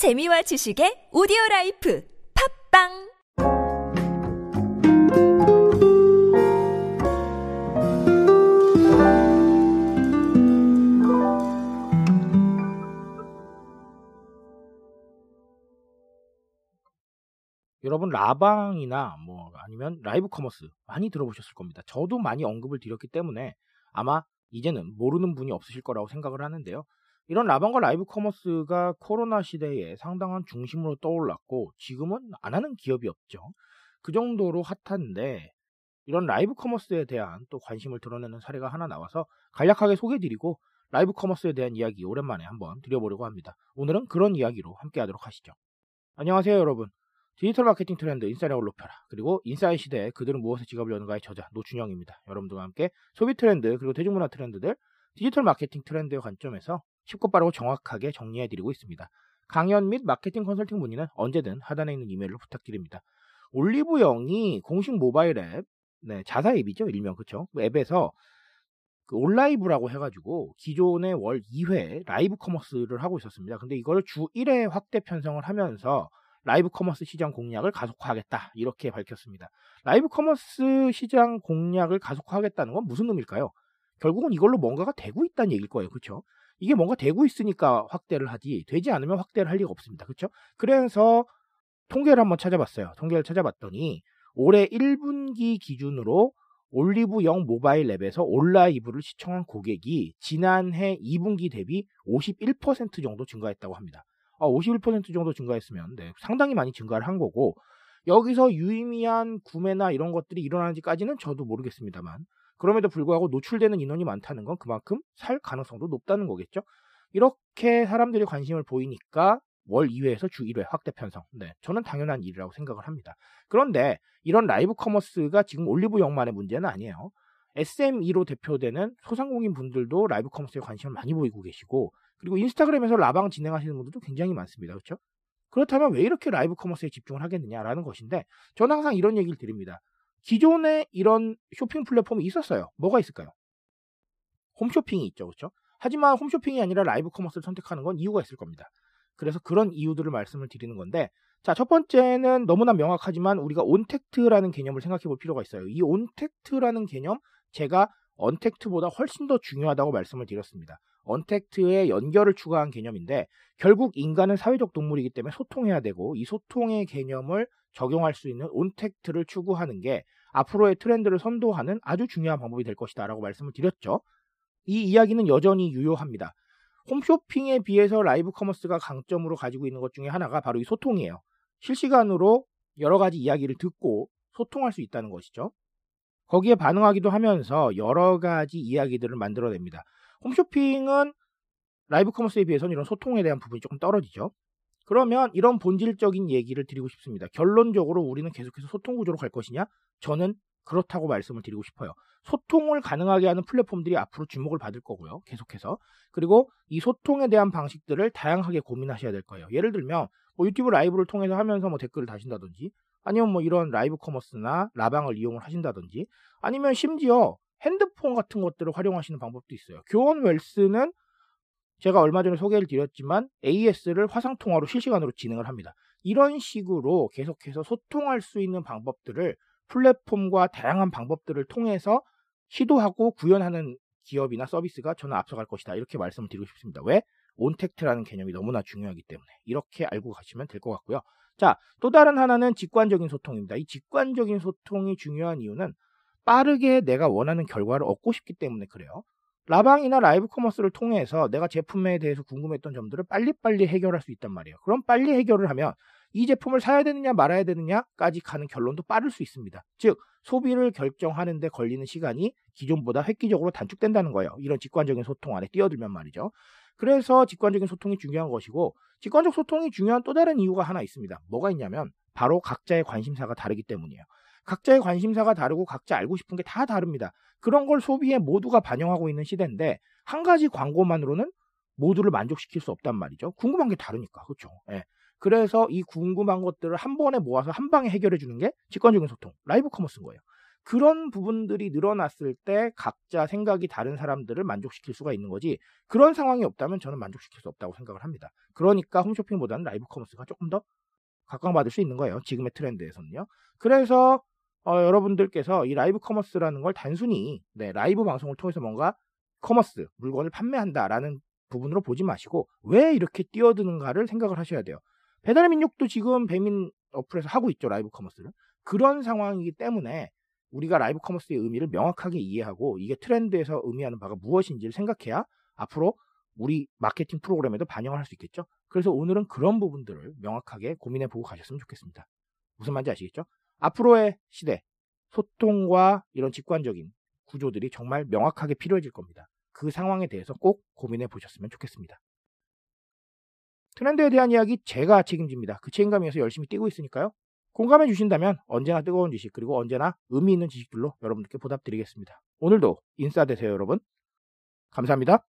재미와 지식의 오디오 라이프 팟빵 여러분 라방이나 뭐 아니면 라이브 커머스 많이 들어보셨을 겁니다. 저도 많이 언급을 드렸기 때문에 아마 이제는 모르는 분이 없으실 거라고 생각을 하는데요. 이런 라방과 라이브 커머스가 코로나 시대에 상당한 중심으로 떠올랐고 지금은 안 하는 기업이 없죠. 그 정도로 핫한데 이런 라이브 커머스에 대한 또 관심을 드러내는 사례가 하나 나와서 간략하게 소개해드리고 라이브 커머스에 대한 이야기 오랜만에 한번 드려보려고 합니다. 오늘은 그런 이야기로 함께 하도록 하시죠. 안녕하세요 여러분. 디지털 마케팅 트렌드 인싸력을 높여라. 그리고 인싸의 시대에 그들은 무엇에 지갑을 여는가의 저자 노준영입니다. 여러분들과 함께 소비 트렌드 그리고 대중문화 트렌드들 디지털 마케팅 트렌드의 관점에서 쉽고 빠르고 정확하게 정리해드리고 있습니다. 강연 및 마케팅 컨설팅 문의는 언제든 하단에 있는 이메일로 부탁드립니다. 올리브영이 공식 모바일 앱, 네, 자사 앱이죠 일명 그쵸? 그 앱에서 그 올라이브라고 해가지고 기존의 월 2회 라이브 커머스를 하고 있었습니다. 근데 이걸 주 1회 확대 편성을 하면서 라이브 커머스 시장 공략을 가속화하겠다 이렇게 밝혔습니다. 라이브 커머스 시장 공략을 가속화하겠다는 건 무슨 의미일까요? 결국은 이걸로 뭔가가 되고 있다는 얘기일 거예요. 그렇죠? 이게 뭔가 되고 있으니까 확대를 하지 되지 않으면 확대를 할 리가 없습니다. 그렇죠? 그래서 통계를 한번 찾아봤어요. 통계를 찾아봤더니 올해 1분기 기준으로 올리브영 모바일 앱에서 온라이브를 시청한 고객이 지난해 2분기 대비 51% 정도 증가했다고 합니다. 51% 정도 증가했으면 네, 상당히 많이 증가를 한 거고 여기서 유의미한 구매나 이런 것들이 일어나는지까지는 저도 모르겠습니다만 그럼에도 불구하고 노출되는 인원이 많다는 건 그만큼 살 가능성도 높다는 거겠죠. 이렇게 사람들이 관심을 보이니까 월 2회에서 주 1회 확대 편성. 네, 저는 당연한 일이라고 생각을 합니다. 그런데 이런 라이브 커머스가 지금 올리브 영만의 문제는 아니에요. SME로 대표되는 소상공인 분들도 라이브 커머스에 관심을 많이 보이고 계시고 그리고 인스타그램에서 라방 진행하시는 분들도 굉장히 많습니다. 그렇죠? 그렇다면 왜 이렇게 라이브 커머스에 집중을 하겠느냐라는 것인데 저는 항상 이런 얘기를 드립니다. 기존에 이런 쇼핑 플랫폼이 있었어요. 뭐가 있을까요? 홈쇼핑이 있죠. 그렇죠? 하지만 홈쇼핑이 아니라 라이브 커머스를 선택하는 건 이유가 있을 겁니다. 그래서 그런 이유들을 말씀을 드리는 건데 자, 첫 번째는 너무나 명확하지만 우리가 온택트라는 개념을 생각해 볼 필요가 있어요. 이 온택트라는 개념 제가 언택트보다 훨씬 더 중요하다고 말씀을 드렸습니다. 언택트의 연결을 추가한 개념인데 결국 인간은 사회적 동물이기 때문에 소통해야 되고 이 소통의 개념을 적용할 수 있는 온택트를 추구하는 게 앞으로의 트렌드를 선도하는 아주 중요한 방법이 될 것이다 라고 말씀을 드렸죠. 이 이야기는 여전히 유효합니다. 홈쇼핑에 비해서 라이브 커머스가 강점으로 가지고 있는 것 중에 하나가 바로 이 소통이에요. 실시간으로 여러 가지 이야기를 듣고 소통할 수 있다는 것이죠. 거기에 반응하기도 하면서 여러 가지 이야기들을 만들어냅니다. 홈쇼핑은 라이브 커머스에 비해서는 이런 소통에 대한 부분이 조금 떨어지죠. 그러면 이런 본질적인 얘기를 드리고 싶습니다. 결론적으로 우리는 계속해서 소통 구조로 갈 것이냐? 저는 그렇다고 말씀을 드리고 싶어요. 소통을 가능하게 하는 플랫폼들이 앞으로 주목을 받을 거고요. 계속해서. 그리고 이 소통에 대한 방식들을 다양하게 고민하셔야 될 거예요. 예를 들면 뭐 유튜브 라이브를 통해서 하면서 뭐 댓글을 다신다든지 아니면 뭐 이런 라이브 커머스나 라방을 이용을 하신다든지 아니면 심지어 핸드폰 같은 것들을 활용하시는 방법도 있어요. 교원 웰스는 제가 얼마 전에 소개를 드렸지만 AS를 화상 통화로 실시간으로 진행을 합니다. 이런 식으로 계속해서 소통할 수 있는 방법들을 플랫폼과 다양한 방법들을 통해서 시도하고 구현하는 기업이나 서비스가 저는 앞서갈 것이다. 이렇게 말씀을 드리고 싶습니다. 왜? 온택트라는 개념이 너무나 중요하기 때문에 이렇게 알고 가시면 될 것 같고요. 자, 또 다른 하나는 직관적인 소통입니다. 이 직관적인 소통이 중요한 이유는 빠르게 내가 원하는 결과를 얻고 싶기 때문에 그래요. 라방이나 라이브 커머스를 통해서 내가 제품에 대해서 궁금했던 점들을 빨리빨리 해결할 수 있단 말이에요. 그럼 빨리 해결을 하면 이 제품을 사야 되느냐 말아야 되느냐까지 가는 결론도 빠를 수 있습니다. 즉 소비를 결정하는데 걸리는 시간이 기존보다 획기적으로 단축된다는 거예요. 이런 직관적인 소통 안에 뛰어들면 말이죠. 그래서 직관적인 소통이 중요한 것이고 직관적 소통이 중요한 또 다른 이유가 하나 있습니다. 뭐가 있냐면 바로 각자의 관심사가 다르기 때문이에요. 각자의 관심사가 다르고 각자 알고 싶은 게 다 다릅니다. 그런 걸 소비에 모두가 반영하고 있는 시대인데 한 가지 광고만으로는 모두를 만족시킬 수 없단 말이죠. 궁금한 게 다르니까. 그렇죠? 예. 그래서 이 궁금한 것들을 한 번에 모아서 한 방에 해결해 주는 게 직관적인 소통, 라이브 커머스인 거예요. 그런 부분들이 늘어났을 때 각자 생각이 다른 사람들을 만족시킬 수가 있는 거지 그런 상황이 없다면 저는 만족시킬 수 없다고 생각을 합니다. 그러니까 홈쇼핑보다는 라이브 커머스가 조금 더 각광받을 수 있는 거예요. 지금의 트렌드에서는요. 그래서 어, 여러분들께서 이 라이브 커머스라는 걸 단순히 네, 라이브 방송을 통해서 뭔가 커머스 물건을 판매한다라는 부분으로 보지 마시고 왜 이렇게 뛰어드는가를 생각을 하셔야 돼요. 배달의 민족도 지금 배민 어플에서 하고 있죠 라이브 커머스를 그런 상황이기 때문에 우리가 라이브 커머스의 의미를 명확하게 이해하고 이게 트렌드에서 의미하는 바가 무엇인지를 생각해야 앞으로 우리 마케팅 프로그램에도 반영을 할 수 있겠죠. 그래서 오늘은 그런 부분들을 명확하게 고민해 보고 가셨으면 좋겠습니다. 무슨 말인지 아시겠죠? 앞으로의 시대, 소통과 이런 직관적인 구조들이 정말 명확하게 필요해질 겁니다. 그 상황에 대해서 꼭 고민해 보셨으면 좋겠습니다. 트렌드에 대한 이야기 제가 책임집니다. 그 책임감에서 열심히 뛰고 있으니까요. 공감해 주신다면 언제나 뜨거운 지식 그리고 언제나 의미 있는 지식들로 여러분들께 보답드리겠습니다. 오늘도 인싸 되세요 여러분. 감사합니다.